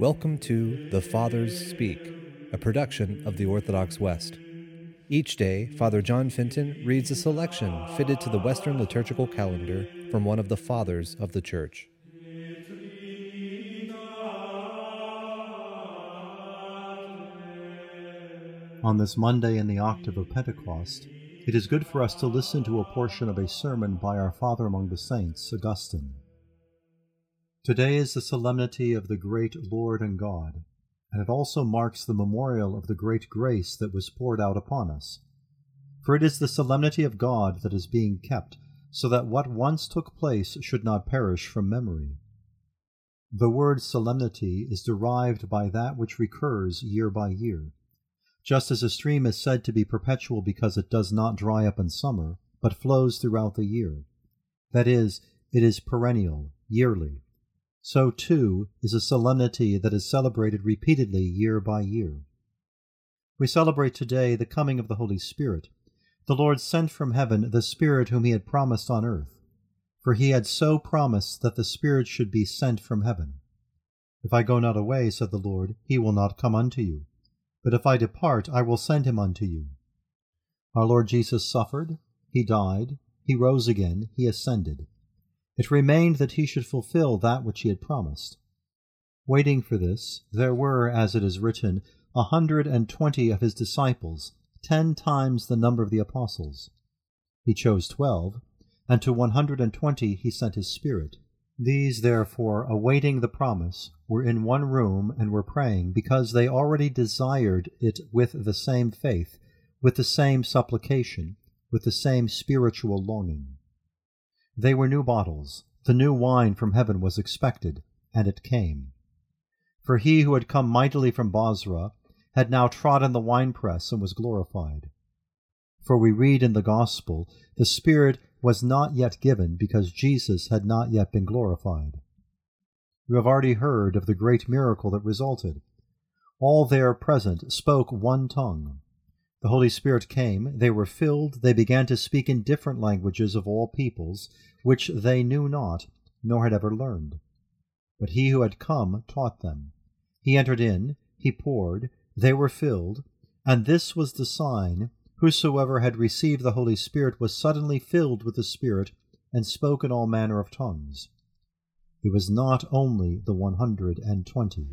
Welcome to The Fathers Speak, a production of the Orthodox West. Each day, Father John Fenton reads a selection fitted to the Western liturgical calendar from one of the Fathers of the Church. On this Monday in the octave of Pentecost, it is good for us to listen to a portion of a sermon by our Father among the Saints, Augustine. Today is the solemnity of the great Lord and God, and it also marks the memorial of the great grace that was poured out upon us. For it is the solemnity of God that is being kept, so that what once took place should not perish from memory. The word solemnity is derived by that which recurs year by year. Just as a stream is said to be perpetual because it does not dry up in summer, but flows throughout the year. That is, it is perennial, yearly so too is a solemnity that is celebrated repeatedly year by year. We celebrate today the coming of the Holy Spirit. The Lord sent from heaven the Spirit whom he had promised on earth, for he had so promised that the Spirit should be sent from heaven. If I go not away, said the Lord, he will not come unto you. But if I depart, I will send him unto you. Our Lord Jesus suffered, he died, he rose again, he ascended. It remained that he should fulfill that which he had promised. Waiting for this, there were, as it is written, a hundred and twenty of his disciples, ten times the number of the apostles. He chose twelve, and to one hundred and twenty he sent his Spirit. These, therefore, awaiting the promise, were in one room and were praying, because they already desired it with the same faith, with the same supplication, with the same spiritual longing. They were new bottles. The new wine from heaven was expected, and it came. For he who had come mightily from Bozrah had now trodden the winepress and was glorified. For we read in the Gospel, the Spirit was not yet given because Jesus had not yet been glorified. You have already heard of the great miracle that resulted. All there present spoke one tongue. The Holy Spirit came, they were filled, they began to speak in different languages of all peoples, which they knew not, nor had ever learned. But he who had come taught them. He entered in, he poured, they were filled, and this was the sign whosoever had received the Holy Spirit was suddenly filled with the Spirit, and spoke in all manner of tongues. It was not only the one hundred and twenty.